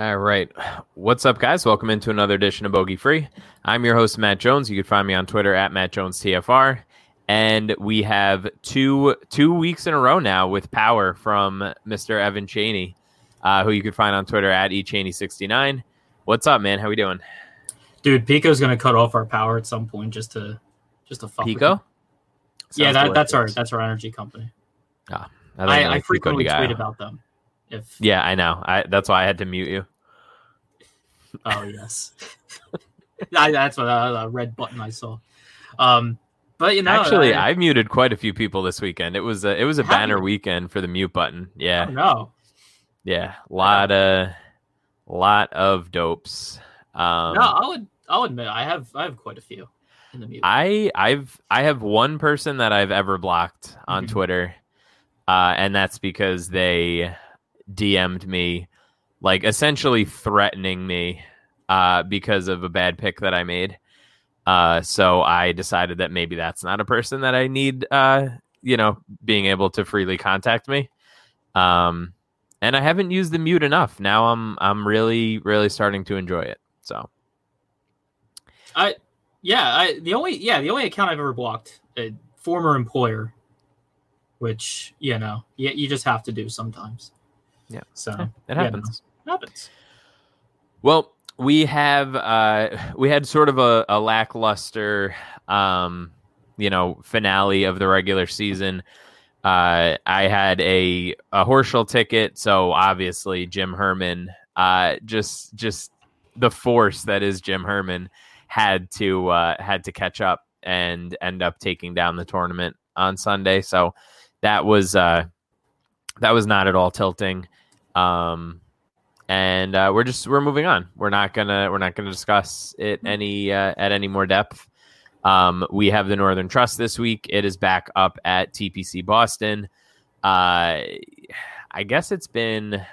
All right. What's up, guys? Welcome into another edition of Bogey Free. I'm your host, Matt Jones. You can find me on Twitter at Matt Jones TFR. And we have two two weeks in a row now with power from Mr. Evan Cheney, uh, who you can find on Twitter at eChaney69. What's up, man? How we doing? Dude, Pico's gonna cut off our power at some point just to just to fuck. Pico? Yeah, that, that's our that's our energy company. Ah, I, think I, frequently tweet about them. If Yeah, I know. I that's why I had to mute you. oh yes, I, that's what uh, the red button I saw. Um, but you know, Actually, I, I muted quite a few people this weekend. It was a, it was a banner you? weekend for the mute button. Yeah, don't know. yeah, lot of lot of dopes. Um, no, I'll ad- I'll admit I have I have quite a few in the mute. I I've I have one person that I've ever blocked on Mhm. Twitter, uh, and that's because they DM'd me, like essentially threatening me, uh, because of a bad pick that I made. Uh, so I decided that maybe that's not a person that I need, uh, you know, being able to freely contact me. Um, and I haven't used the mute enough. Now I'm I'm really really starting to enjoy it. So I yeah, I the only yeah the only account I've ever blocked a former employer, which you know you, you just have to do sometimes. Yeah. So it you know, happens. it happens. Well, we have uh we had sort of a, a lackluster um you know finale of the regular season. Uh I had a a Horschel ticket, so obviously Jim Herman uh just just the force that is Jim Herman had to uh had to catch up and end up taking down the tournament on Sunday. So that was uh that was not at all tilting. Um and uh, we're just we're moving on. We're not gonna we're not gonna discuss it any uh, at any more depth. Um, we have the Northern Trust this week. It is back up at TPC Boston. Uh, I guess it's been,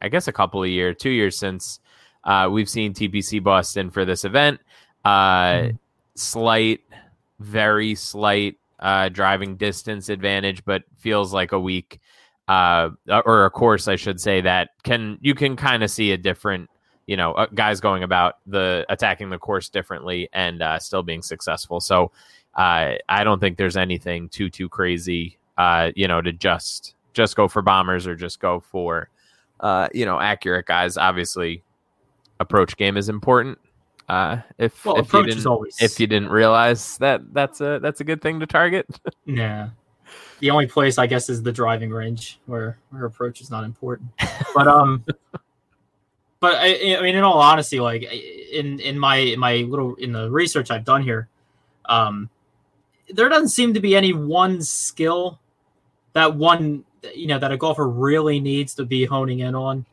I guess a couple of years, two years since uh, we've seen TPC Boston for this event. Uh, slight very slight uh, driving distance advantage, but feels like a week uh, or a course, I should say, that can you can kind of see a different, you know, uh, guys going about the attacking the course differently and uh, still being successful. So uh, I don't think there's anything too too crazy, uh, you know, to just just go for bombers or just go for, uh, you know, accurate guys. Obviously, approach game is important. Uh, if Well, if you didn't always- if you didn't realize that that's a that's a good thing to target. Yeah. The only place I guess is the driving range where where approach is not important. But um but I, I mean in all honesty like in in my in my little in the research I've done here um there doesn't seem to be any one skill that one you know that a golfer really needs to be honing in on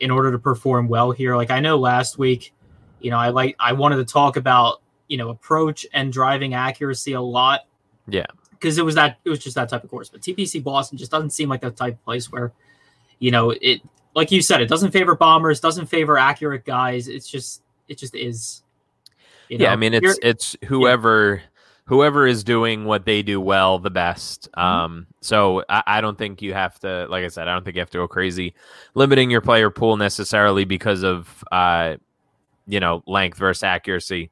in order to perform well here. Like I know last week you know I like I wanted to talk about you know approach and driving accuracy a lot because it was that it was just that type of course. But TPC Boston just doesn't seem like that type of place where, you know, it like you said, it doesn't favor bombers, doesn't favor accurate guys. It's just it just is. You yeah, know? I mean it's You're- it's whoever whoever is doing what they do well the best. Mm-hmm. Um, so I, I don't think you have to, like I said, I don't think you have to go crazy limiting your player pool necessarily because of uh, you know, length versus accuracy.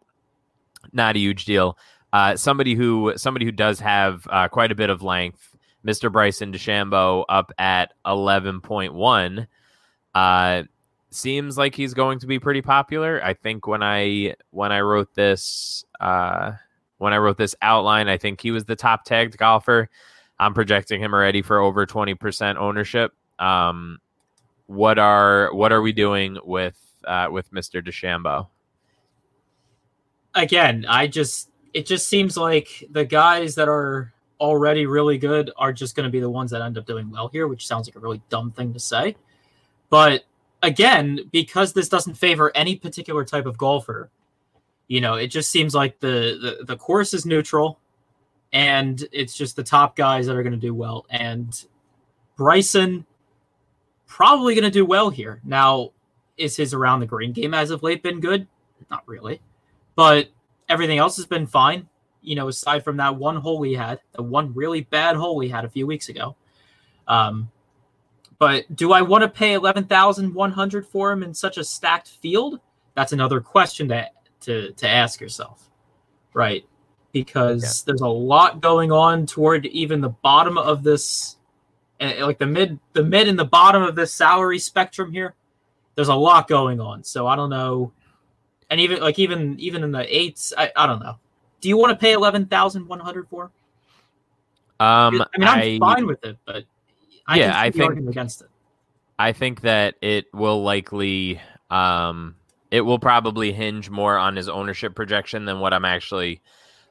Not a huge deal. Uh, somebody who somebody who does have uh, quite a bit of length, Mr. Bryson DeChambeau up at eleven point one. Uh, seems like he's going to be pretty popular. I think when I when I wrote this uh, when I wrote this outline, I think he was the top tagged golfer. I'm projecting him already for over twenty percent ownership. Um, what are what are we doing with uh, with Mr. DeChambeau? again, I just it just seems like the guys that are already really good are just going to be the ones that end up doing well here, which sounds like a really dumb thing to say. But again, because this doesn't favor any particular type of golfer, you know, it just seems like the the, the course is neutral and it's just the top guys that are going to do well and Bryson probably going to do well here. Now, is his around the green game as of late been good? Not really but everything else has been fine. You know, aside from that one hole he had, the one really bad hole he had a few weeks ago. Um, but do I want to pay eleven thousand one hundred for him in such a stacked field? That's another question to to to ask yourself, right? Because there's a lot going on toward even the bottom of this, eh, like the mid the mid and the bottom of this salary spectrum here. There's a lot going on, so I don't know and even like even even in the eights, I, I don't know. Do you want to pay eleven thousand one hundred for? Um, I mean, I'm fine with it, but I Yeah, I think- against it. I think that it will likely um it will probably hinge more on his ownership projection than what I'm actually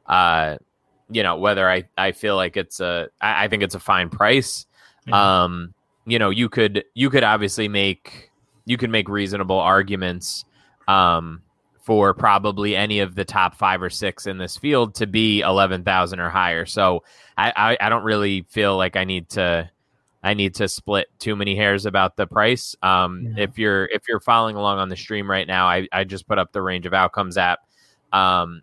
uh you know whether I I feel like it's a I, I think it's a fine price. Mhm. Um you know you could you could obviously make you could make reasonable arguments um for probably any of the top five or six in this field to be eleven thousand or higher. So I, I I don't really feel like I need to I need to split too many hairs about the price. Um, Yeah. If you're if you're following along on the stream right now, I, I just put up the range of outcomes app. Um,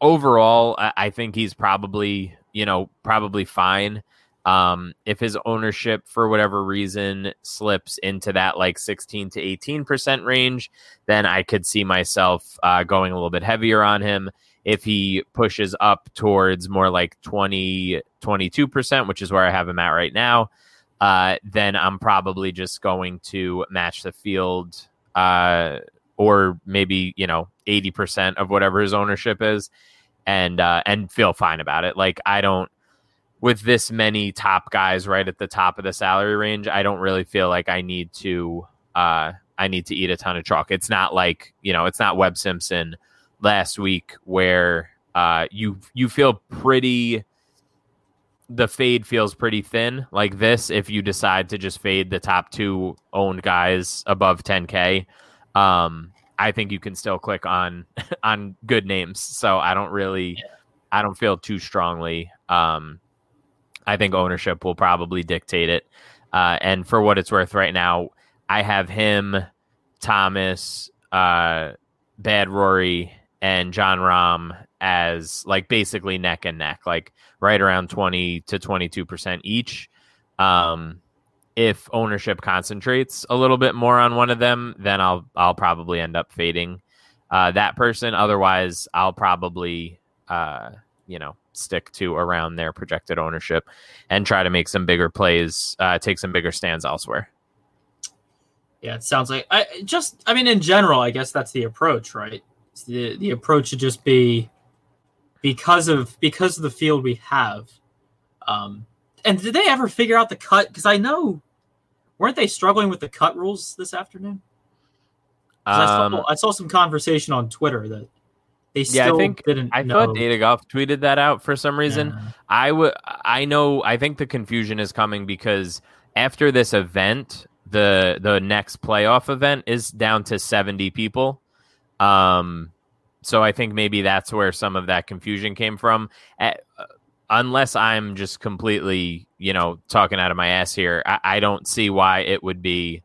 overall, I, I think he's probably you know probably fine. Um, if his ownership for whatever reason slips into that like 16 to 18 percent range, then I could see myself uh, going a little bit heavier on him. If he pushes up towards more like 20, 22 percent, which is where I have him at right now, uh, then I'm probably just going to match the field, uh, or maybe you know eighty percent of whatever his ownership is, and uh, and feel fine about it. Like I don't, with this many top guys right at the top of the salary range, I don't really feel like I need to, uh, I need to eat a ton of chalk. It's not like you know, it's not Webb Simpson last week where uh, you you feel pretty the fade feels pretty thin like this if you decide to just fade the top two owned guys above 10k um i think you can still click on on good names. So i don't really i don't feel too strongly um i think ownership will probably dictate it uh and for what it's worth right now i have him thomas uh bad rory and John Rahm as like basically neck and neck, like right around 20 to 22% each. Um, if ownership concentrates a little bit more on one of them, then I'll I'll probably end up fading uh, that person. Otherwise, I'll probably uh, you know stick to around their projected ownership and try to make some bigger plays, uh, take some bigger stands elsewhere. Yeah, it sounds like I just I mean in general, I guess that's the approach, right? It's the the approach should just be because of because of the field we have. Um and did they ever figure out the cut? Because I know weren't they struggling with the cut rules this afternoon? I, saw, Um, I saw some conversation on Twitter that they yeah, I think didn't I know. thought Data Golf tweeted that out for some reason. Yeah. I would I know I think the confusion is coming because after this event, the the next playoff event is down to 70 people. Um so I think maybe that's where some of that confusion came from. Uh, unless I'm just completely, you know, talking out of my ass here, I, I don't see why it would be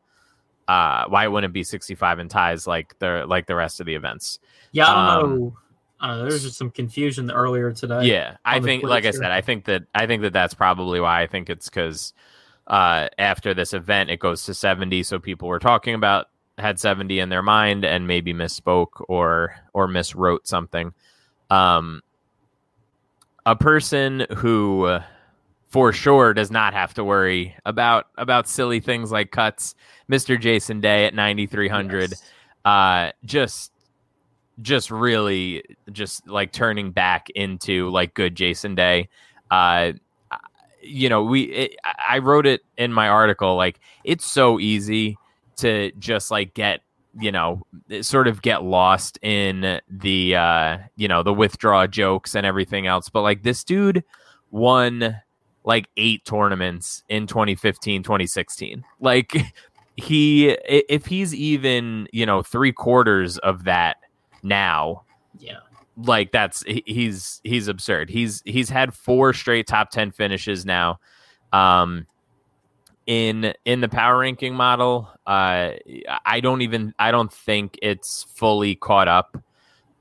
uh why it wouldn't be 65 and ties like the like the rest of the events. Yeah, I don't Um, know. I don't know. There was just some confusion earlier today. Yeah, I think, like I said, I think that I think that that's probably why. I think it's because uh, after this event, it goes to seventy, so people were talking about had seventy in their mind and maybe misspoke or or miswrote something. Um, a person who, uh, for sure, does not have to worry about about silly things like cuts. Mister Jason Day at ninety three hundred Yes. uh just just really just like turning back into like good jason day uh you know we it, i wrote it in my article like it's so easy to just like get you know sort of get lost in the uh you know the withdraw jokes and everything else but like this dude won like eight tournaments in 2015 2016 like he if he's even you know three quarters of that now Yeah. like that's he's he's absurd. He's he's had four straight top 10 finishes now. Um in in the power ranking model uh i don't even i don't think it's fully caught up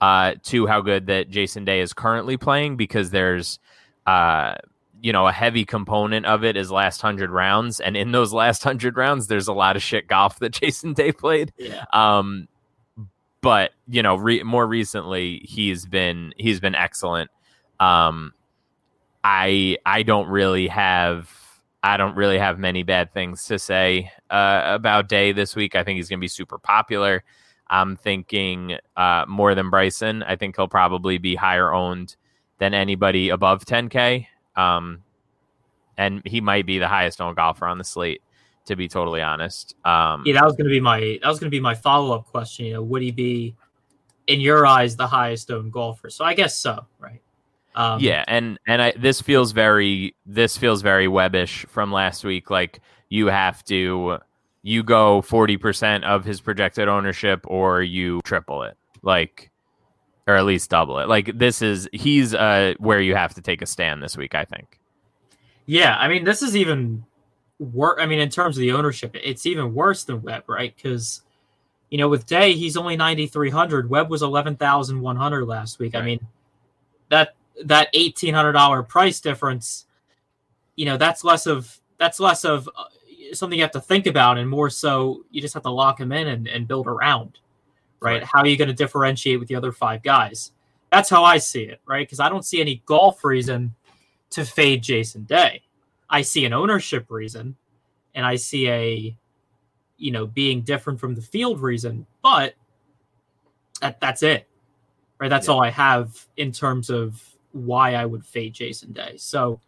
uh to how good that jason day is currently playing because there's uh you know a heavy component of it is last 100 rounds. And in those last 100 rounds there's a lot of shit golf that jason day played. Yeah. um but you know re- more recently he's been he's been excellent. Um i i don't really have i don't really have many bad things to say uh, about day this week. I think he's going to be super popular. I'm thinking uh more than bryson. I think he'll probably be higher owned than anybody above 10k um and he might be the highest owned golfer on the slate to be totally honest um Yeah, that was gonna be my that was gonna be my follow up question. You know, would he be in your eyes the highest owned golfer? So I guess so, right? Um, yeah, and and I this feels very this feels very webbish from last week. Like you have to you go forty percent of his projected ownership, or you triple it, like or at least double it. Like this is he's uh where you have to take a stand this week. I think. Yeah, I mean, this is even worse. I mean, in terms of the ownership, it's even worse than Webb, right? Because you know, with Day, he's only ninety three hundred. Webb was eleven thousand one hundred last week. I mean, that that eighteen hundred dollar price difference, you know, that's less of that's less of uh, something you have to think about, and more so you just have to lock him in and, and build around, right? Right. How are you going to differentiate with the other five guys? That's how I see it, right? Because I don't see any golf reason to fade Jason Day. I see an ownership reason and I see a you know being different from the field reason, but that that's it. Right? That's Yeah. all I have in terms of why I would fade Jason Day. So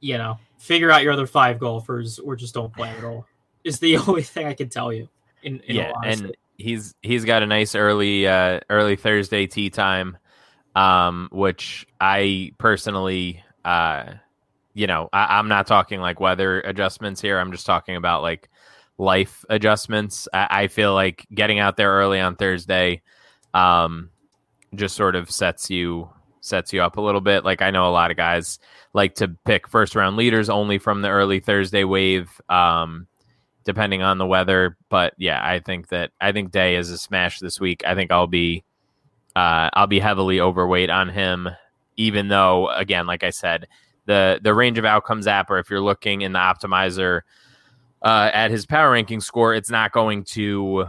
you know, figure out your other five golfers or just don't play at all. Is the only thing I can tell you. In, in yeah, all honesty. and he's he's got a nice early uh early Thursday tea time, um, which I personally uh you know, I, I'm not talking like weather adjustments here. I'm just talking about like life adjustments. I, I feel like getting out there early on Thursday, um, just sort of sets you sets you up a little bit. Like I know a lot of guys like to pick first round leaders only from the early Thursday wave, um, depending on the weather. But yeah, I think that I think Day is a smash this week. I think I'll be uh, I'll be heavily overweight on him, even though, again, like I said, the the range of outcomes app, or if you're looking in the optimizer uh, at his power ranking score, it's not going to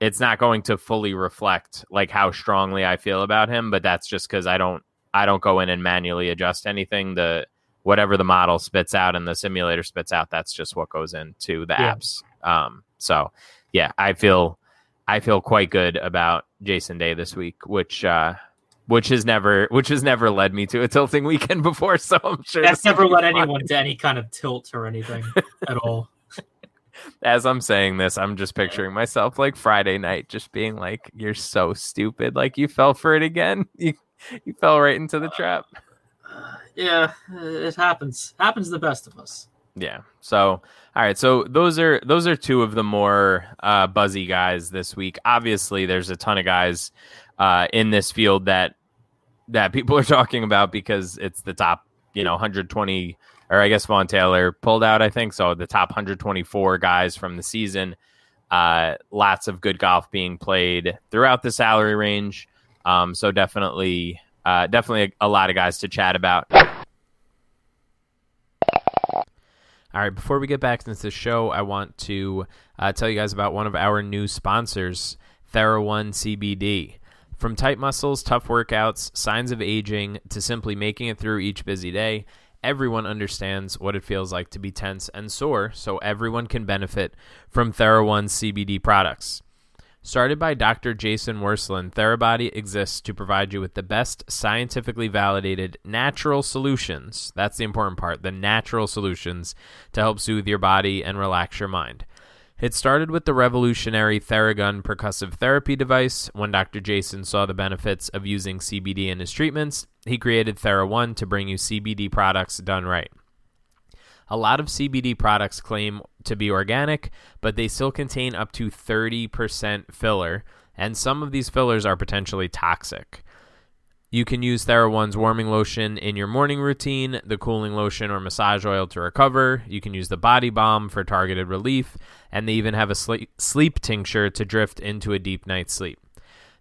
it's not going to fully reflect like how strongly I feel about him. But that's just because I don't I don't go in and manually adjust anything. The whatever the model spits out and the simulator spits out, that's just what goes into the yeah. apps. Um, so yeah, I feel I feel quite good about Jason Day this week, which uh, which has never which has never led me to a tilting weekend before. So I'm sure that's never led fun. anyone to any kind of tilt or anything at all. As I'm saying this, I'm just picturing myself like Friday night, just being like, "You're so stupid! Like you fell for it again. You you fell right into the trap." Yeah, it happens. Happens to the best of us. Yeah. So, all right. So those are those are two of the more uh, buzzy guys this week. Obviously, there's a ton of guys uh, in this field that that people are talking about because it's the top, you know, 120 or I guess Vaughn Taylor pulled out. I think so. The top 124 guys from the season. Uh, lots of good golf being played throughout the salary range. Um, so definitely, uh, definitely a, a lot of guys to chat about. All right, before we get back into the show, I want to uh, tell you guys about one of our new sponsors, TheraOne CBD. From tight muscles, tough workouts, signs of aging, to simply making it through each busy day, everyone understands what it feels like to be tense and sore, so everyone can benefit from TheraOne CBD products. Started by Dr. Jason Wersland, Therabody exists to provide you with the best scientifically validated natural solutions. That's the important part the natural solutions to help soothe your body and relax your mind. It started with the revolutionary Theragun percussive therapy device. When Dr. Jason saw the benefits of using CBD in his treatments, he created TheraOne to bring you CBD products done right. A lot of CBD products claim to be organic, but they still contain up to 30% filler, and some of these fillers are potentially toxic. You can use TheraOne's warming lotion in your morning routine, the cooling lotion or massage oil to recover. You can use the body balm for targeted relief, and they even have a sleep, tincture to drift into a deep night's sleep.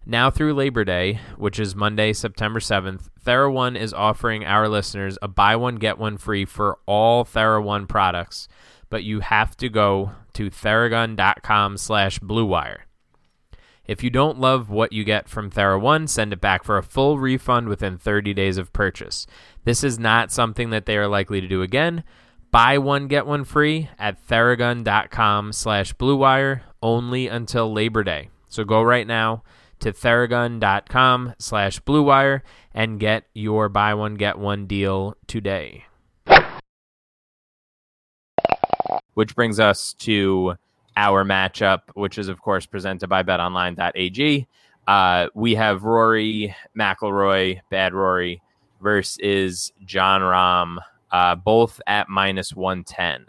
Now through Labor Day, which is Monday, September 7th, TheraOne is offering our listeners a buy one, get one free for all TheraOne products, but you have to go to theragun.com slash bluewire. If you don't love what you get from TheraOne, send it back for a full refund within 30 days of purchase. This is not something that they are likely to do again. Buy one, get one free at theragun.com slash bluewire only until Labor Day. So go right now to theragun.com slash bluewire and get your buy one, get one deal today. Which brings us to our matchup, which is, of course, presented by betonline.ag. Uh, we have Rory McIlroy, Bad Rory, versus John Rahm, uh, both at minus 110.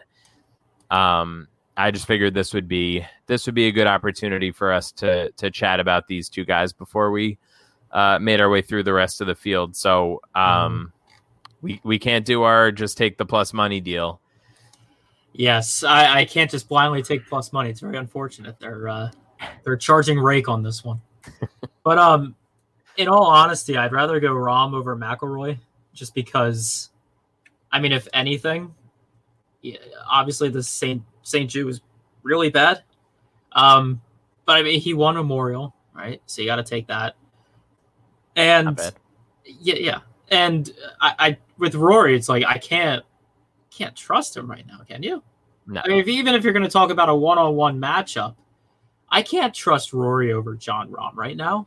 Um, I just figured this would be this would be a good opportunity for us to to chat about these two guys before we uh, made our way through the rest of the field. So um, mm. we we can't do our just take the plus money deal. Yes, I, I can't just blindly take plus money. It's very unfortunate. They're uh, they're charging rake on this one. but um, in all honesty, I'd rather go Rahm over McIlroy just because. I mean, if anything, yeah, obviously the Saint St. Jude was really bad. Um, but I mean, he won Memorial, right? So you got to take that. And yeah, yeah. And I, I, with Rory, it's like I can't can't trust him right now, can you? No. I mean, if, even if you're going to talk about a one-on-one matchup, I can't trust Rory over John Rahm right now.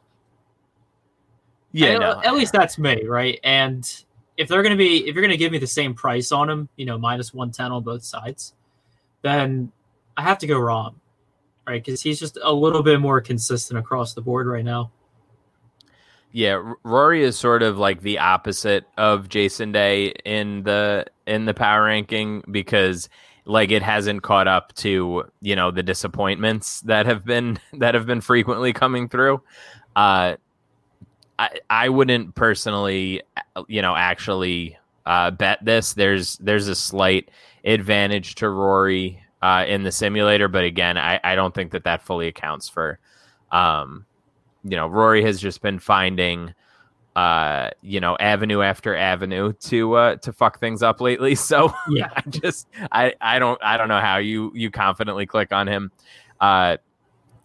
Yeah, no. at least that's me, right? And if they're going to be, if you're going to give me the same price on him, you know, minus one ten on both sides, then I have to go Rahm, right? Because he's just a little bit more consistent across the board right now. Yeah, Rory is sort of like the opposite of Jason Day in the in the power ranking because like it hasn't caught up to you know the disappointments that have been that have been frequently coming through. Uh, I I wouldn't personally you know actually uh, bet this. There's there's a slight advantage to Rory uh, in the simulator, but again, I, I don't think that that fully accounts for um, you know, Rory has just been finding uh you know avenue after avenue to uh to fuck things up lately so Yeah. i just i i don't i don't know how you you confidently click on him uh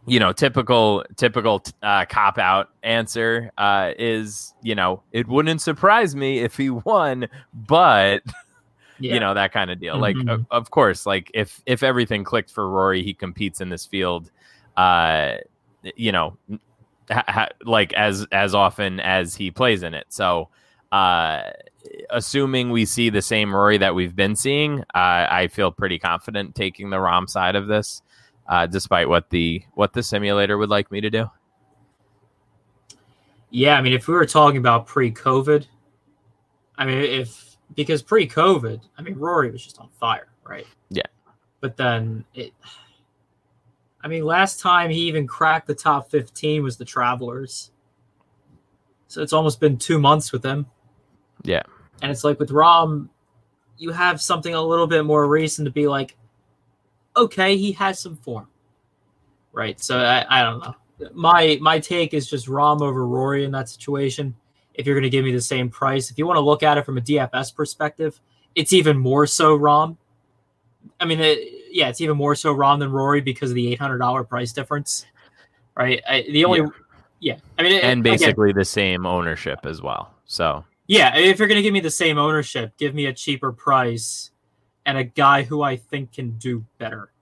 you know typical typical uh cop out answer uh is you know it wouldn't surprise me if he won but Yeah. you know that kind of deal like Mhm. of, of course like if if everything clicked for rory he competes in this field uh you know ha- like as as often as he plays in it so uh assuming we see the same rory that we've been seeing uh, i feel pretty confident taking the rahm side of this uh despite what the what the simulator would like me to do Yeah, I mean, if we were talking about pre-COVID, I mean, if because pre-COVID, I mean, Rory was just on fire, right? Yeah. But then it, I mean, last time he even cracked the top fifteen was the Travelers. So it's almost been two months with them. Yeah. And it's like with Rahm, you have something a little bit more recent to be like, okay, he has some form, right? So I, I don't know my my take is just Rahm over Rory in that situation. If you're going to give me the same price, if you want to look at it from a DFS perspective, it's even more so Rahm. I mean, it, yeah, it's even more so Rahm than Rory because of the eight hundred dollar price difference, right? I, the only, yeah, I mean, it- and again, basically the same ownership as well so yeah, if you're going to give me the same ownership, give me a cheaper price and a guy who I think can do better.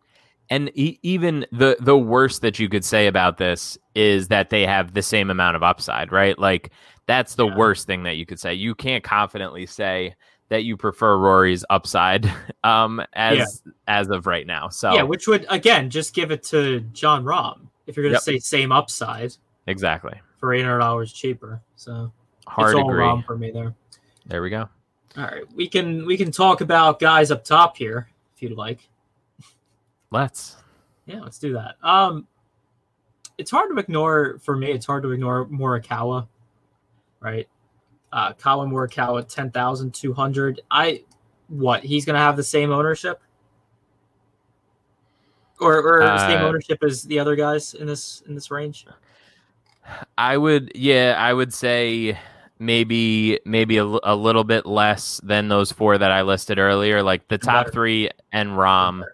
And e- even the the worst that you could say about this is that they have the same amount of upside, right? Like that's the Yeah. worst thing that you could say. You can't confidently say that you prefer Rory's upside um as as of right now. So Yeah, which would again just give it to John Rahm if you're going to Yep. say same upside. exactly. for eight hundred dollars cheaper. So Hard it's all agree. wrong for me there. There we go. All right, we can we can talk about guys up top here if you'd like. Let's. Yeah, let's do that. Um, it's hard to ignore for me. It's hard to ignore Morikawa, right? Uh, Collin Morikawa, ten thousand two hundred. I what? He's gonna have the same ownership, or or same Uh, ownership as the other guys in this in this range. I would yeah, I would say maybe maybe a, a little bit less than those four that I listed earlier. Like the top Better. 3 and Rahm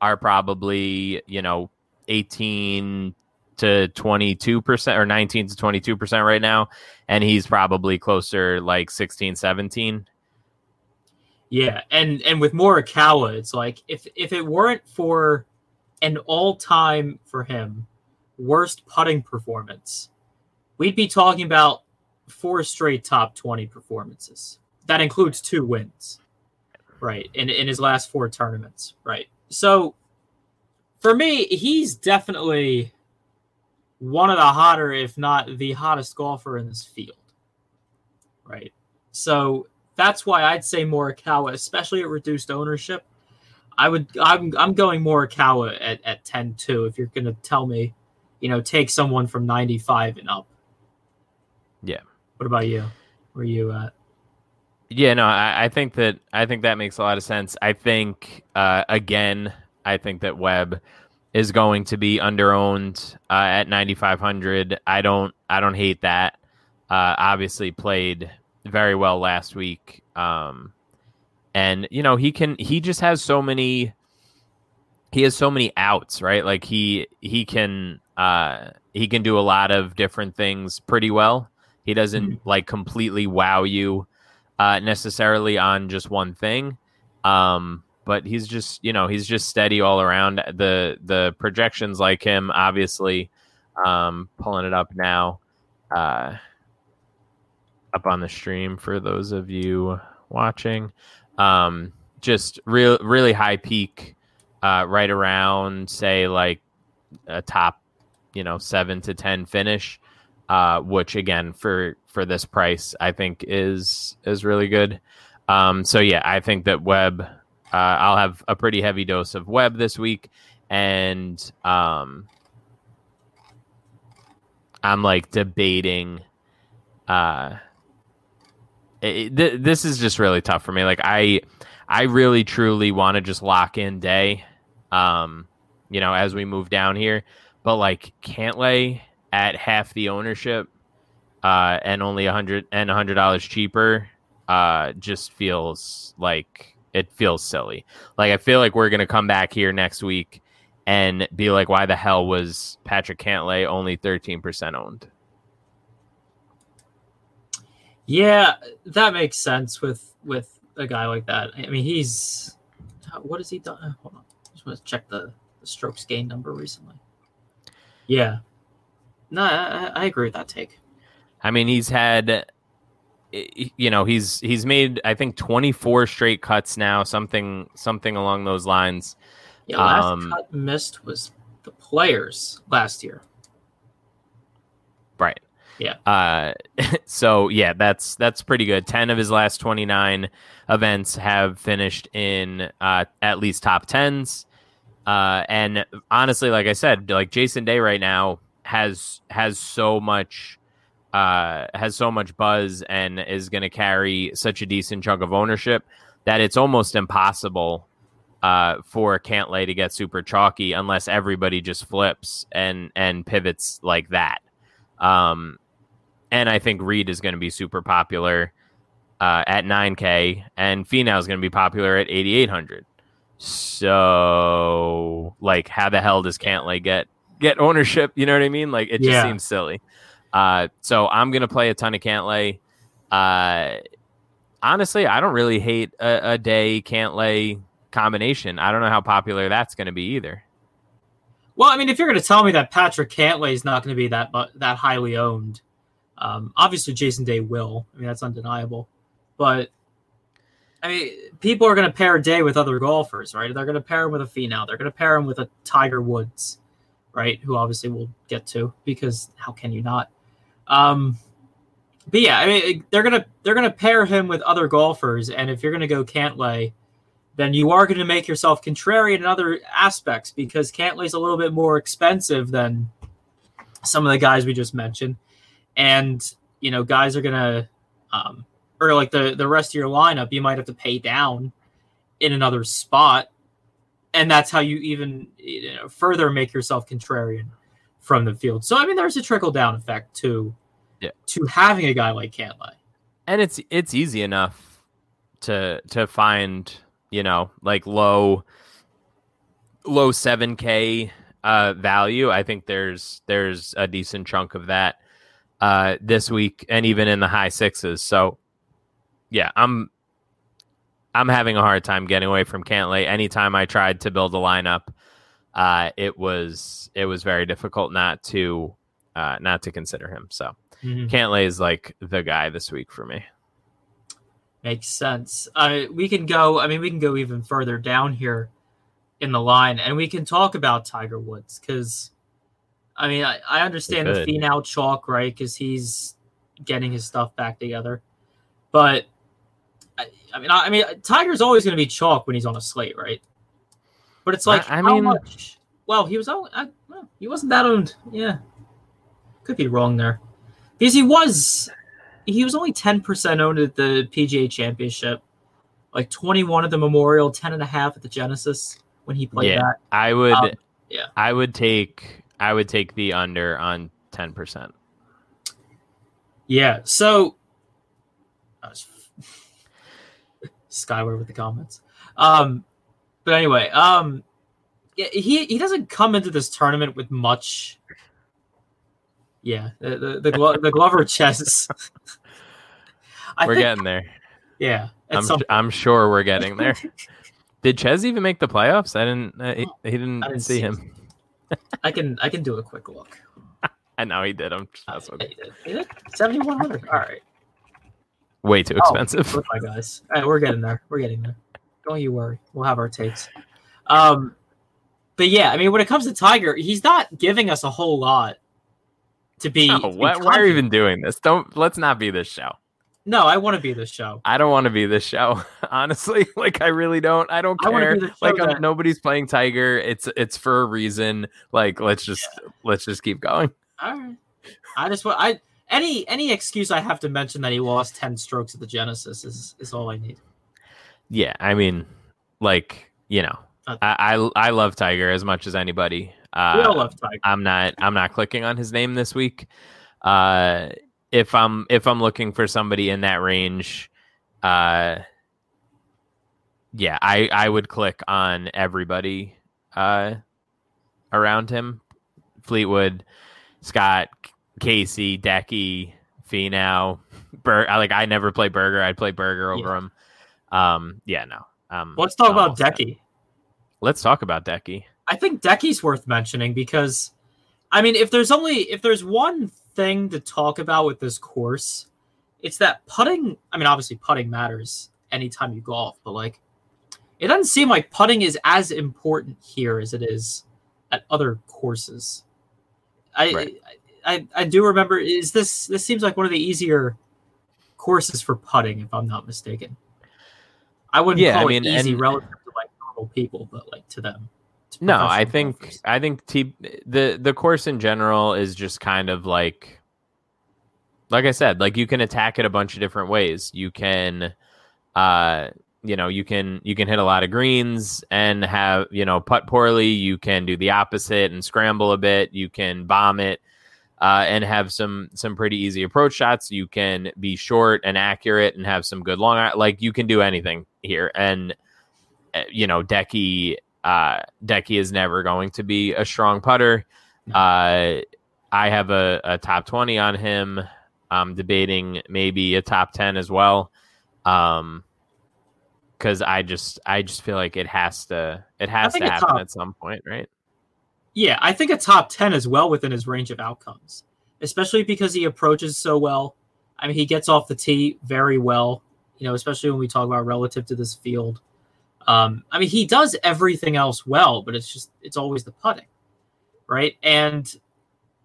are probably, you know, 18 to 22% or 19 to 22% right now and he's probably closer like 16 17. Yeah, and and with Morikawa, it's like if if it weren't for an all time for him worst putting performance, we'd be talking about four straight top twenty performances. That includes two wins, right? In in his last four tournaments, right? So for me, he's definitely one of the hotter, if not the hottest golfer in this field, right? So that's why I'd say Morikawa, especially at reduced ownership. I would I'm I'm going Morikawa at, at 10 2 if you're gonna tell me, you know, take someone from 95 and up. Yeah. What about you? Where you at? Yeah, no, I, I think that I think that makes a lot of sense. I think uh, again, I think that Webb is going to be underowned uh, at 9500. I don't I don't hate that. Uh, obviously played very well last week. Um, and you know, he can he just has so many he has so many outs, right? Like he he can uh he can do a lot of different things pretty well. He doesn't like completely wow you uh, necessarily on just one thing. Um, but he's just, you know, he's just steady all around. The the projections like him, obviously, um, pulling it up now, uh, up on the stream for those of you watching. Um, just real, really high peak, uh, right around say like a top, you know, seven to ten finish uh, which again for for this price I think is is really good. Um, so yeah, I think that Webb. Uh, I'll have a pretty heavy dose of Webb this week, and um, I'm like debating. Uh, it, th- this is just really tough for me. Like I, I really truly want to just lock in day. Um, you know, as we move down here, but like Cantlay at half the ownership uh, and only a hundred and a hundred dollars cheaper uh, just feels like it feels silly. Like I feel like we're gonna come back here next week and be like, why the hell was Patrick Cantlay only thirteen percent owned? Yeah, that makes sense with with a guy like that. I mean, he's what has he done? Uh, hold on, I just want to check the, the strokes gain number recently. Yeah, no, I, I agree with that take. I mean, he's had, you know, he's he's made I think twenty four straight cuts now, something something along those lines. Yeah, last um, cut missed was the players last year. Right. Yeah. Uh, so yeah, that's that's pretty good. Ten of his last twenty nine events have finished in uh, at least top tens. Uh, and honestly, like I said, like Jason Day right now has has so much uh, has so much buzz and is going to carry such a decent chunk of ownership that it's almost impossible uh, for Cantlay to get super chalky unless everybody just flips and and pivots like that. Um, and I think Reed is going to be super popular uh, at 9K, and Finau is going to be popular at 8,800. So, like, how the hell does Cantlay get get ownership? You know what I mean? Like, it just yeah. seems silly. Uh, so I'm gonna play a ton of Cantlay. Uh, honestly, I don't really hate a, a day Cantlay combination. I don't know how popular that's going to be either. Well, I mean, if you're going to tell me that Patrick Cantlay is not going to be that that highly owned, um, obviously Jason Day will. I mean, that's undeniable. But I mean, people are going to pair Day with other golfers, right? They're going to pair him with a Finau. They're going to pair him with a Tiger Woods, right? Who obviously we'll get to because how can you not? Um, but yeah, I mean, they're gonna they're gonna pair him with other golfers, and if you're gonna go Cantlay, then you are to make yourself contrarian in other aspects because Cantlay's a little bit more expensive than some of the guys we just mentioned, and you know, guys are gonna, um, or like the the rest of your lineup, you might have to pay down in another spot, and that's how you even you know, further make yourself contrarian from the field. So I mean, there's a trickle down effect to yeah. to having a guy like Cantlay. And it's it's easy enough to to find you know like low low seven k uh, value. I think there's there's a decent chunk of that uh, this week, and even in the high sixes. So yeah, I'm I'm having a hard time getting away from Cantlay. Anytime I tried to build a lineup uh, it was it was very difficult not to uh, not to consider him. So mm-hmm. Cantlay is like the guy this week for me. Makes sense. Uh, we can go. I mean, we can go even further down here in the line, and we can talk about Tiger Woods because, I mean, I, I understand the Finau chalk, right? Because he's getting his stuff back together, but I, I mean, I, I mean, Tiger's always going to be chalk when he's on a slate, right? But it's like I, I how mean, much? Well, he was owned. I, well, he wasn't that owned. Yeah, could be wrong there because he was. He was only ten percent owned at the PGA Championship, like twenty one at the Memorial, 10 and a half at the Genesis when he played yeah, that. I would. Um, yeah, I would take. I would take the under on ten percent. Yeah. So. Skyward with the comments. Um, but anyway, um, yeah, he he doesn't come into this tournament with much. Yeah, the the the, Glo- the Glover chess. we're think, getting there. Yeah, I'm I'm sure we're getting there. Did Chez even make the playoffs? I didn't. Uh, he, he, didn't, didn't see, see him. I can I can do a quick look. I know he did. I'm just Seventy one hundred. All right. Way too oh, expensive. Oh, my guys. All right, we're getting there. We're getting there. Don't you worry. We'll have our takes. Um, but yeah, I mean, when it comes to Tiger, he's not giving us a whole lot to be. No, why, why are you even doing this? Don't let's not be this show. No, I want to be this show. I don't want to be this show, honestly. Like I really don't. I don't care. I like that... nobody's playing Tiger. It's it's for a reason. Like let's just yeah. let's just keep going. All right. I just want I any any excuse I have to mention that he lost ten strokes at the Genesis is is all I need yeah, I mean, like you know, I, I, I love Tiger as much as anybody. Uh, we all love Tiger. I'm not I'm not clicking on his name this week. Uh, if I'm if I'm looking for somebody in that range, uh, yeah, I I would click on everybody uh, around him. Fleetwood, Scott, Casey, Decky, Finau. Bur- like I never play Berger. I'd play Berger over Yeah. him. Um, yeah, no. Um, Let's talk about. Decky. Let's talk about Decky. I think Decky's worth mentioning because, I mean, if there's only if there's one thing to talk about with this course, it's that putting. I mean, obviously putting matters anytime you golf, but like, it doesn't seem like putting is as important here as it is at other courses. I Right. I, I I do remember. Is this this seems like one of the easier courses for putting, if I'm not mistaken. I wouldn't Yeah, I call mean, it easy and- relative to like normal people, but like to them. to No, I think golfers. I think T the the course in general is just kind of like like I said, like you can attack it a bunch of different ways. You can uh you know, you can you can hit a lot of greens and have, you know, putt poorly, you can do the opposite and scramble a bit, you can bomb it uh, and have some some pretty easy approach shots. You can be short and accurate and have some good long like you can do anything here and uh, you know, Decky uh, Decky is never going to be a strong putter. Uh, I have a, a top 20 on him. I'm debating maybe a top 10 as well. Um, cause I just, I just feel like it has to, it has to happen top- at some point, right? Yeah, I think a top 10 is well within his range of outcomes, especially because he approaches so well. I mean, he gets off the tee very well, you know, especially when we talk about relative to this field. Um, I mean, he does everything else well, but it's just, it's always the putting, right? And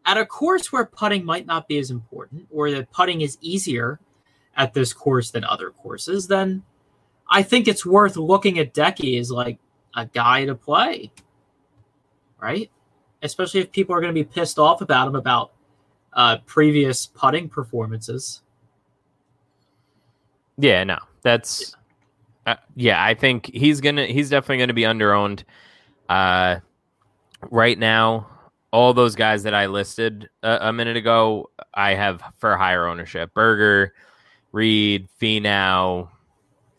at a course where putting might not be as important, or that putting is easier at this course than other courses, then I think it's worth looking at Decky as like a guy to play, right? Especially if people are going to be pissed off about him about uh, previous putting performances. Yeah, no, that's uh, yeah. I think he's gonna he's definitely gonna be underowned. Uh, right now, all those guys that I listed a, a minute ago, I have for higher ownership. Berger, Reed, Finau,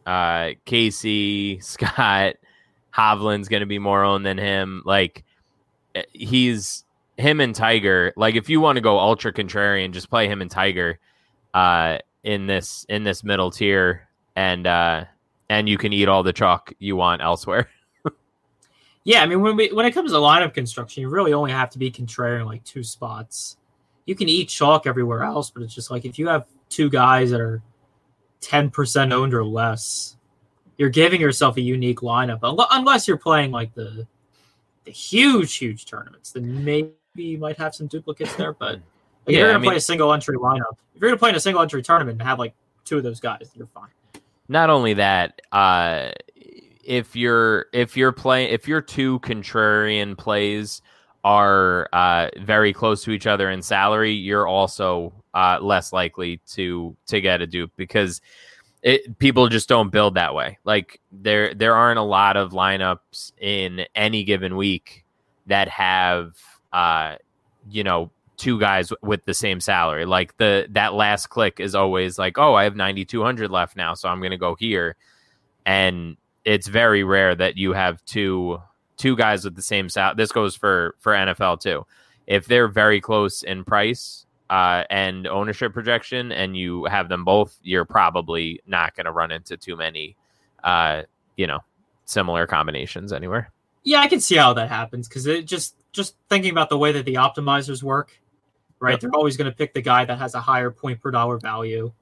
uh, Casey, Scott, Hovland's gonna be more owned than him. Like he's him and Tiger. Like if you want to go ultra contrarian, just play him and Tiger. Uh, in this in this middle tier and uh and you can eat all the chalk you want elsewhere Yeah, I mean when we when it comes to lineup construction, you really only have to be contrarian like two spots. You can eat chalk everywhere else, but it's just like if you have two guys that are ten percent owned or less, you're giving yourself a unique lineup. Unless you're playing like the the huge, huge tournaments, then maybe you might have some duplicates there. But like, if you're gonna mean- play a single entry lineup, if you're gonna play in a single entry tournament and have like two of those guys, you're fine. not only that uh if you're if you're playing if your two contrarian plays are uh very close to each other in salary you're also uh less likely to to get a dupe because it people just don't build that way. Like there there aren't a lot of lineups in any given week that have uh you know two guys with the same salary. Like the that last click is always like oh i have 9200 left now so i'm going to go here. And it's very rare that you have two two guys with the same salary. this goes for for nfl too. If they're very close in price uh, and ownership projection and you have them both you're probably not going to run into too many uh you know similar combinations anywhere Yeah, I can see how that happens because it just just thinking about the way that the optimizers work, right? Yep. They're always going to pick the guy that has a higher point per dollar value,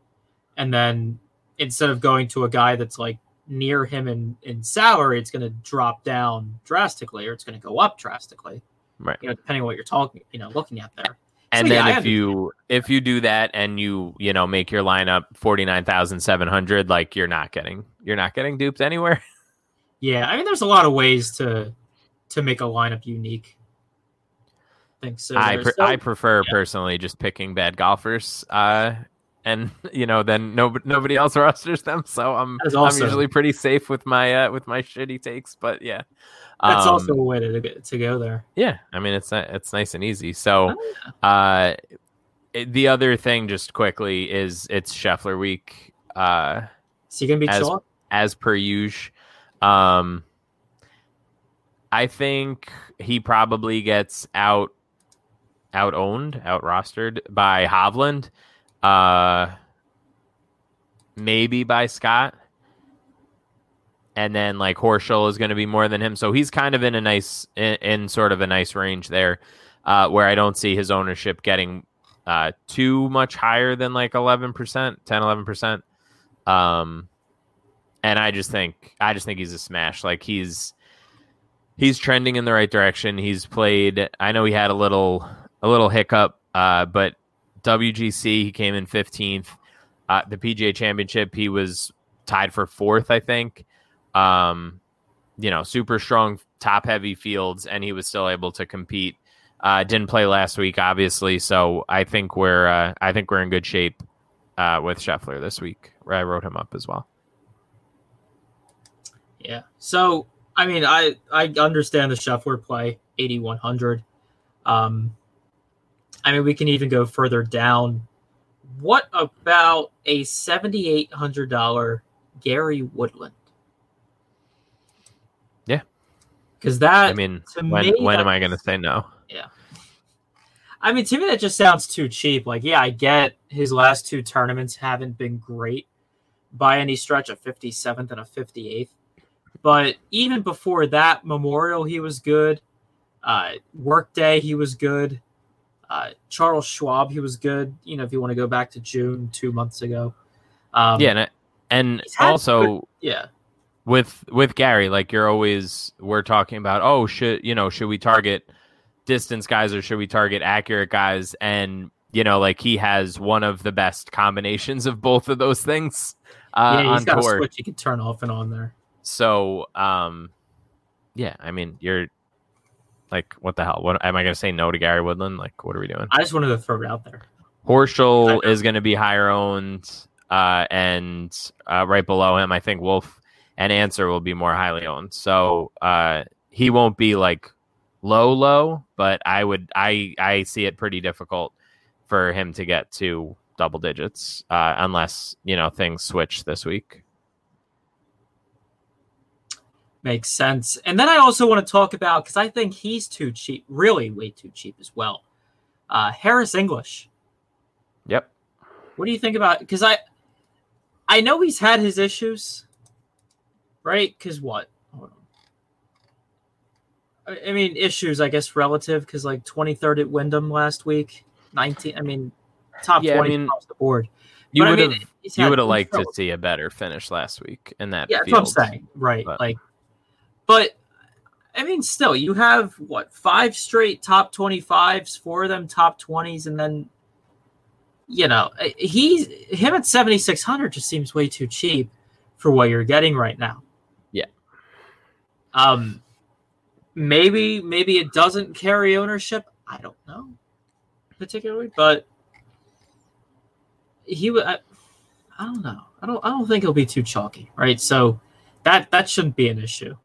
and then instead of going to a guy that's like near him in in salary, it's going to drop down drastically, or it's going to go up drastically, right you know, depending on what you're talking, you know, looking at there. And So, then I if you if you do that and you you know make your lineup 49,700 like you're not getting you're not getting duped anywhere Yeah, I mean, there's a lot of ways to to make a lineup unique. I think so. I pre- so- I prefer yeah. personally just picking bad golfers uh and you know then nobody nobody else rosters them. So I'm I'm usually pretty safe with my uh, with my shitty takes. But yeah, That's Um, also a way to get to go there. yeah. I mean it's it's nice and easy. So Oh, uh, it- the other thing, just quickly, is it's Scheffler week. Uh, So you gonna be As- chalk? as per usual. Um, I think he probably gets out out owned, out rostered by Hovland, uh, maybe by Scott, and then like Horschel is going to be more than him. So he's kind of in a nice in, in sort of a nice range there, uh, where I don't see his ownership getting uh, too much higher than like 11%, 10, 11%. Um, and I just think I just think he's a smash. Like he's he's trending in the right direction. He's played. I know he had a little a little hiccup, uh, but WGC he came in fifteenth. Uh, the PGA Championship he was tied for fourth, I think. Um, you know, super strong, top heavy fields, and he was still able to compete. Uh, didn't play last week, obviously, so I think we're uh, I think we're in good shape uh, with Scheffler this week. I wrote him up as well. Yeah. So I mean, I I understand the Scheffler play eighty one hundred. Um, I mean, we can even go further down. What about a seventy eight hundred dollar Gary Woodland? Yeah. Because that I mean, when me, when am I going to say no? Yeah. I mean, to me, that just sounds too cheap. Like, yeah, I get his last two tournaments haven't been great by any stretch, a 57th and a 58th. But even before that, Memorial, he was good. Uh, Workday, he was good. Uh, Charles Schwab, he was good. You know, if you want to go back to June two months ago. Um, yeah, and, and also yeah, with with Gary, like you're always we're talking about. Oh, should you know? Should we target distance guys or should we target accurate guys? And you know, like he has one of the best combinations of both of those things uh, yeah, he's got a switch you can turn off and on there. So, um, yeah, I mean, you're like, what the hell? What am I going to say no to Gary Woodland? Like, what are we doing? I just wanted to throw it out there. Horschel is going to be higher owned, uh, and uh, right below him, I think Wolff and Ancer will be more highly owned. So uh, he won't be like low, low, but I would, I, I see it pretty difficult for him to get to double digits uh, unless you know things switch this week. Makes sense. And then I also want to talk about because I think he's too cheap, really way too cheap as well. Uh, Harris English. Yep. What do you think about? Because I, I know he's had his issues, right? Because what? Hold on. I- I mean, issues, I guess, relative. Because like twenty third at Wyndham last week, nineteen. I mean, top Yeah, I twenty mean, across the board. You But I would mean, have. You would have liked to see a better finish last week in that Yeah, that's what I'm saying. Right. but- Like, but I mean, still, you have what five straight top 25s, four of them top 20s, and then, you know, eh, he's him at 7,600 just seems way too cheap for what you're getting right now. Um, maybe, maybe it doesn't carry ownership. I don't know particularly, but he would. I, I don't know. I don't. I don't think it'll be too chalky, right? So that that shouldn't be an issue.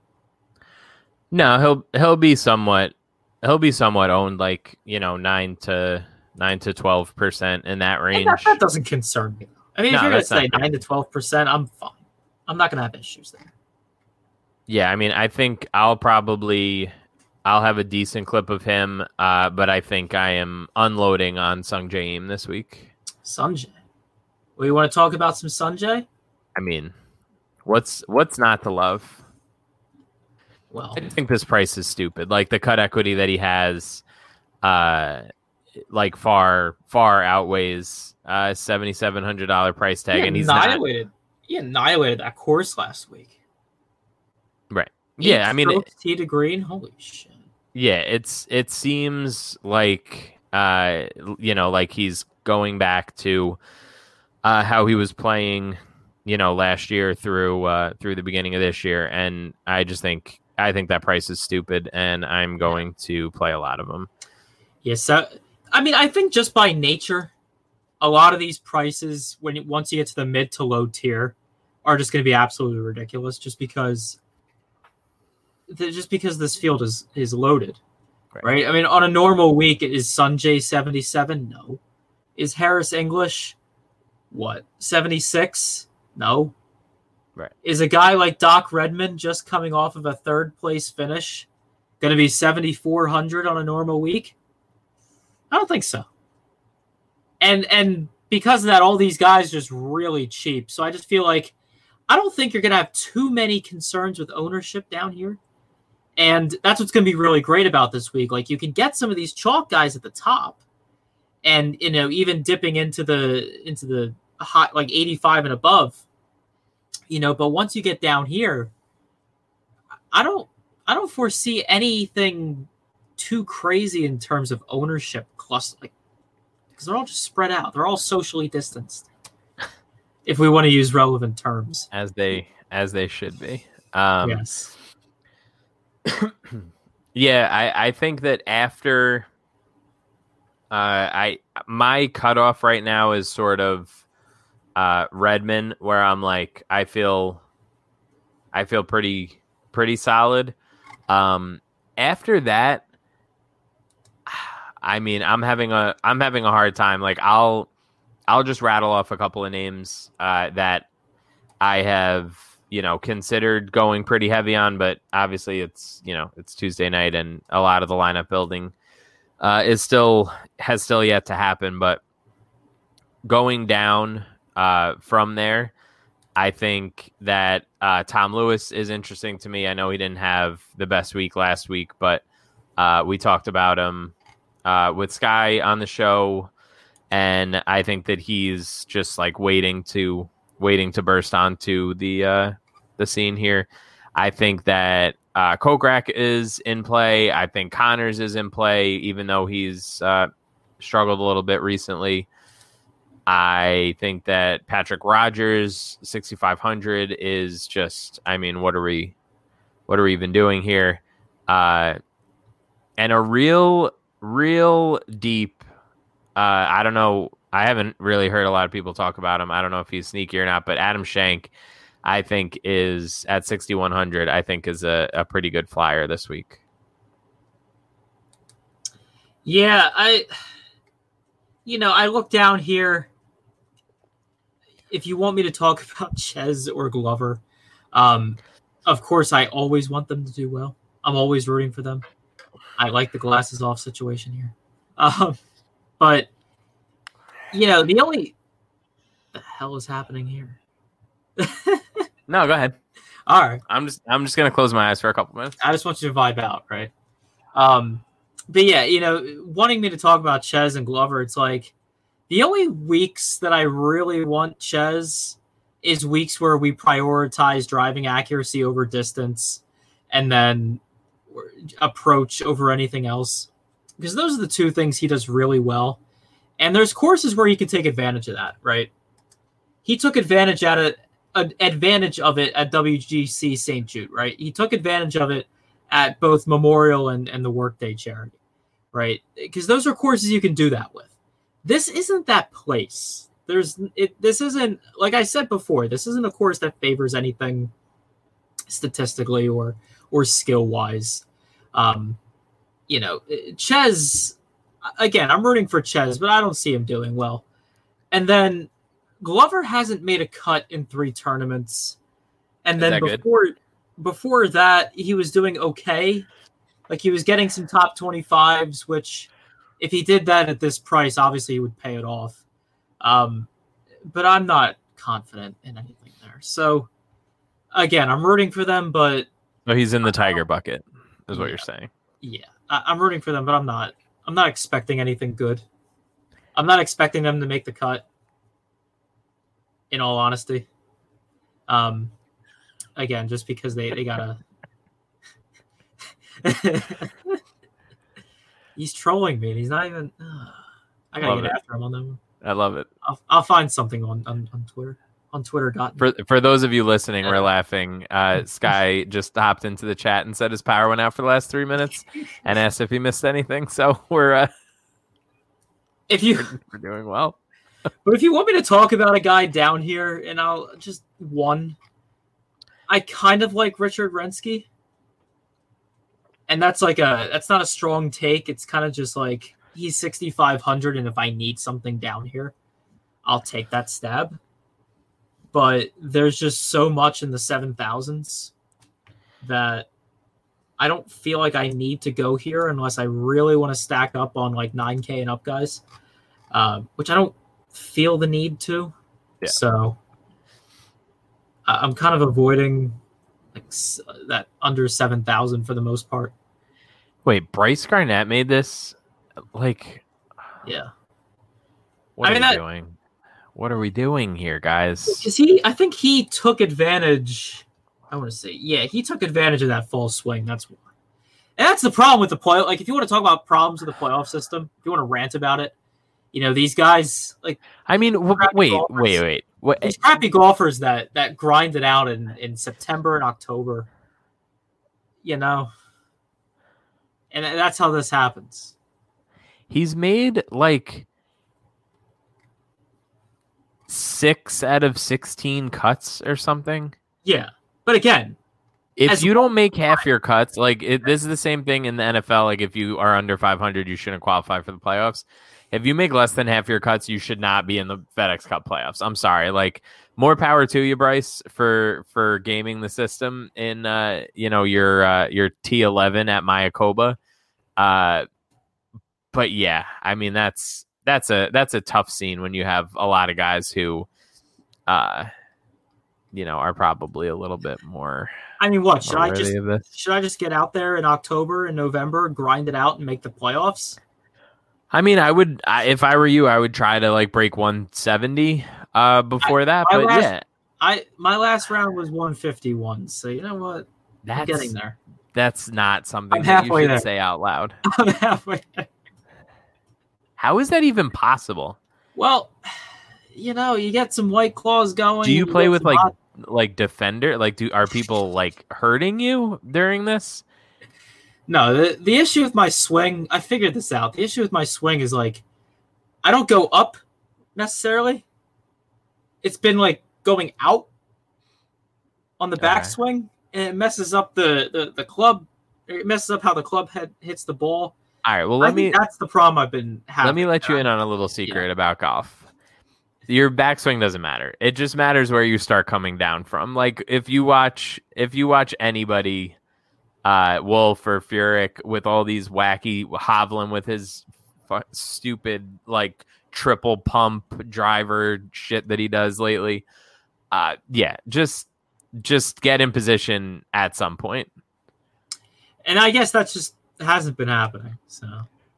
No, he'll he'll be somewhat he'll be somewhat owned, like you know nine to nine to twelve percent in that range. that, that doesn't concern me. I mean, No, if you're gonna not say nine to twelve percent, I'm fine. I'm not gonna have issues there. Yeah, I mean, I think I'll probably I'll have a decent clip of him, uh, but I think I am unloading on Sungjae this week. Well, you want to talk about some Sungjae? I mean, what's what's not to love? Well, I think this price is stupid. Like the cut equity that he has, uh, like far far outweighs uh seventy seven hundred dollar price tag, he and he's not. annihilated. He annihilated that course last week. Yeah, I mean, it- strokes to green. Holy shit! Yeah, it's it seems like uh you know like he's going back to uh how he was playing you know last year through uh through the beginning of this year and I just think I think that price is stupid and I'm going to play a lot of them. Yeah. So, I mean, I think just by nature a lot of these prices when once you get to the mid to low tier are just going to be absolutely ridiculous just because just because this field is is loaded Right. right, i mean on a normal week is sungjae 77 no. Is harris english what 76 no. Right. is a guy like doc redman just coming off of a third place finish going to be 7400 on a normal week? I don't think so. And and because of that all these guys are just really cheap. So i just feel like i don't think you're going to have too many concerns with ownership down here and that's what's going to be really great about this week. Like you can get some of these chalk guys at the top and you know even dipping into the into the hot like 85 and above you know but once you get down here i don't i don't foresee anything too crazy in terms of ownership cluster like because they're all just spread out. They're all socially distanced if we want to use relevant terms. As they as they should be. Um, yes Yeah, I, I think that after uh, I my cutoff right now is sort of uh, Redman, where I'm like I feel I feel pretty pretty solid. Um, after that, I mean I'm having a I'm having a hard time. Like I'll I'll just rattle off a couple of names uh, that I have you know considered going pretty heavy on, but obviously it's you know it's Tuesday night and a lot of the lineup building uh, is still has still yet to happen. But going down uh, from there, I think that uh, Tom Lewis is interesting to me. I know he didn't have the best week last week, but uh, we talked about him uh, with Sky on the show, and I think that he's just like waiting to waiting to burst onto the uh, the scene here. I think that uh, Kokrak is in play. I think Conners is in play, even though he's uh, struggled a little bit recently. I think that Patrick Rodgers 6500 is just I mean what are we what are we even doing here uh and a real real deep uh I don't know I haven't really heard a lot of people talk about him I don't know if he's sneaky or not but Adam Schenk I think is at 6100 I think is a, a pretty good flyer this week Yeah, I you know, I look down here. If you want me to talk about Chez or Glover, um, of course I always want them to do well. I'm always rooting for them. I like the glasses off situation here. Um, but you know, the only the hell is happening here? No go ahead All right. I'm just I'm just going to close my eyes for a couple minutes I just want you to vibe out, right? Um, but yeah, you know, wanting me to talk about Chez and Glover, it's like the only weeks that I really want Chez is weeks where we prioritize driving accuracy over distance and then approach over anything else. Because those are the two things he does really well. And there's courses where he can take advantage of that, right? He took advantage at it advantage of it at WGC St. Jude, right? He took advantage of it at both Memorial and, and the Workday charity, right? Because those are courses you can do that with. This isn't that place. There's it. This isn't like I said before. This isn't a course that favors anything statistically or or skill wise. Um, you know, Chez. Again, I'm rooting for Chez, but I don't see him doing well. And then Glover hasn't made a cut in three tournaments, and then that good? before before that he was doing okay. Like he was getting some top 25s, which if he did that at this price, obviously he would pay it off. Um, but I'm not confident in anything there. So again, I'm rooting for them, but no he's in the tiger bucket is what you're saying yeah, I- I'm rooting for them, but I'm not. I'm not expecting anything good. I'm not expecting them to make the cut. In all honesty, um, again, just because they they gotta. he's trolling me. He's not even. I gotta Love get it. after him on them. I love it I'll, I'll find something on, on, on Twitter. On Twitter. For for those of you listening, we're laughing. Uh, Sky just hopped into the chat and said his power went out for the last three minutes, and asked if he missed anything. So we're uh, if you we're doing well. But if you want me to talk about a guy down here, and I'll just one, I kind of like Richard Werenski, and that's like a that's not a strong take. It's kind of just like he's sixty five hundred, and if I need something down here, I'll take that stab. But there's just so much in the seven thousands that I don't feel like I need to go here unless I really want to stack up on like 9K and up guys, uh, which I don't feel the need to. Yeah. So I'm kind of avoiding like that under 7,000 for the most part. Wait, Bryce Garnett made this. Like, Yeah. what I are mean, we that- doing? What are we doing here, guys? Because he, I think he took advantage. I want to say, yeah, he took advantage of that fall swing. That's why. And that's the problem with the play. Like, if you want to talk about problems with the playoff system, if you want to rant about it, you know, these guys, like I mean, w- wait, golfers. wait, wait. What? these crappy golfers that that grind it out in in September and October. You know, and that's how this happens. He's made like six out of sixteen cuts or something. Yeah, but again, If As you don't make half your cuts, like it, this is the same thing in the NFL. Like if you are under 500, you shouldn't qualify for the playoffs. If you make less than half your cuts, you should not be in the FedEx Cup playoffs. I'm sorry. Like more power to you, Bryce, for for gaming the system in uh, you know your uh, your T11 at Mayakoba. Uh, but yeah, I mean that's that's a that's a tough scene when you have a lot of guys who, uh, you know, are probably a little bit more. I mean, what should I just worthy of this. should I just get out there in October and November, grind it out, and make the playoffs? I mean, I would I, if I were you, I would try to like break 170 uh before that. But last- yeah, I my last round was 151, so you know what? I'm that's getting there. that's not something I'm that you should there. say out loud. I'm halfway. there. How is that even possible? Well, you know, you get some white claws going. Do you play get with like hot- like defender? Like, do are people like hurting you during this? No, the the issue with my swing, I figured this out. The issue with my swing is like I don't go up necessarily. It's been like going out on the Okay. backswing, and it messes up the, the the club. It messes up how the club head hits the ball. All right. Well, I let me think that's the problem I've been having. let me let you in on a little secret about golf. Your backswing doesn't matter. It just matters where you start coming down from. Like if you watch if you watch anybody uh Wolff or Furyk with all these wacky Hovland with his fu- stupid like triple pump driver shit that he does lately. Uh yeah, just just get in position at some point. and I guess that's just hasn't been happening. So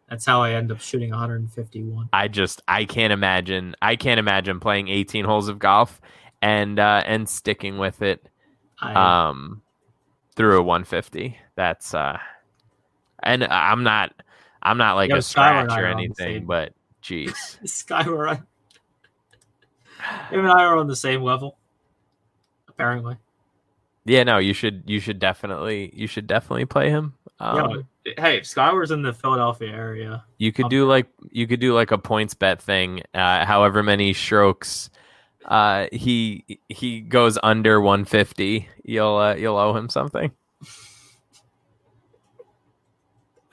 that's how I end up shooting 151. I just I can't imagine I can't imagine playing 18 holes of golf and uh and sticking with it I, um through a 150. That's uh and I'm not I'm not like a scratch or are on the anything, but jeez. Skyward. Him and I are on the same level. Apparently. yeah, no, you should you should definitely you should definitely play him. Um, yeah, hey, if Skyward's in the Philadelphia area. you could I'll do like you could do like a points bet thing, uh however many strokes uh he he goes under 150, you'll uh, you'll owe him something.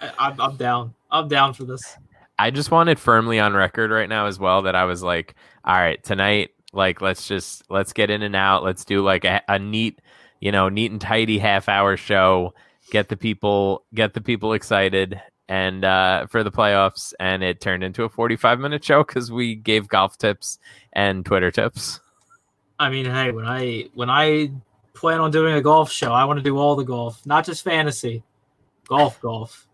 I, I'm, I'm down. I'm down for this. I just want it firmly on record right now as well that I was like, all right, tonight, like let's just let's get in and out. Let's do like a, a neat, you know, neat and tidy half hour show. Get the people get the people excited and uh for the playoffs and it turned into a 45 minute show cuz we gave golf tips and Twitter tips. I mean, hey, when I when I plan on doing a golf show, I want to do all the golf, not just fantasy. Golf, golf.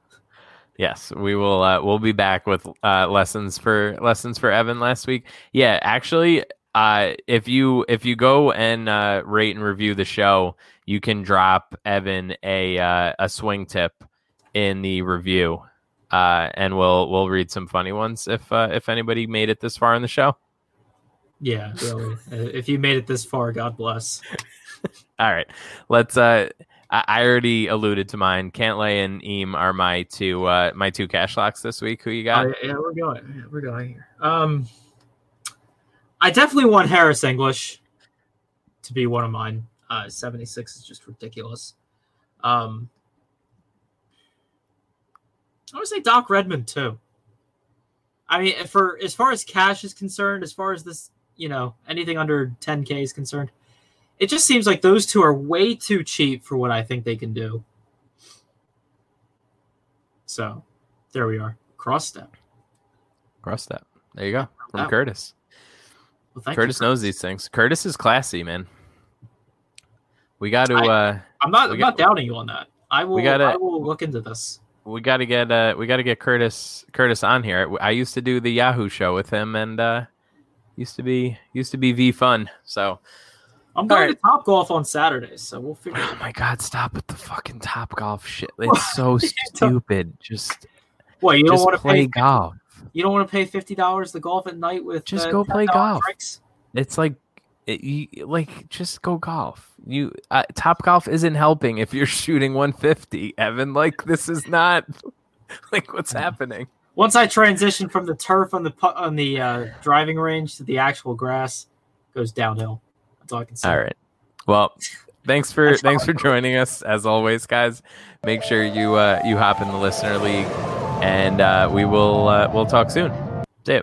Yes, we will. Uh, we'll be back with uh, lessons for lessons for Evan last week. Yeah, actually, uh, if you if you go and uh, rate and review the show, you can drop Evan a uh, a swing tip in the review, uh, and we'll we'll read some funny ones if uh, if anybody made it this far in the show. Yeah, really. Uh, if you made it this far, God bless. All right, let's. Uh, I already alluded to mine. Cantlay and Im are my two uh, my two cash locks this week. Who you got? Oh, yeah, we're going. Yeah, we're going here. Um, I definitely want Harris English to be one of mine. Uh, 76 is just ridiculous. Um, I would say Doc Redman too. I mean, for as far as cash is concerned, as far as this, you know, anything under 10k is concerned, it just seems like those two are way too cheap for what I think they can do. So, there we are. Cross step. Cross step. There you go. From Curtis. Well, thank Curtis you. knows these things. Curtis is classy, man. We got to I- uh I'm not. I'm got- not doubting you on that. I will. We gotta- I will look into this. We got to get uh we got to get Curtis Curtis on here. I used to do the Yahoo show with him and uh used to be used to be V fun. So, I'm going right. to Top Golf on Saturdays, so we'll figure. Out Oh my god, stop with the fucking top golf shit. It's so stupid. Just What you don't want to play pay? golf. You don't want to pay fifty dollars to golf at night with Just uh, go play golf. drinks? It's like it, you like just go golf. You uh, top golf isn't helping if you're shooting 150, Evan. Like this is not like what's happening. Once I transition from the turf on the on the uh, driving range to the actual grass, it goes downhill. That's all I can say. All right. Well, thanks for thanks for joining us as always, guys. Make sure you uh, you hop in the listener league, and uh, we will uh, we'll talk soon. See ya.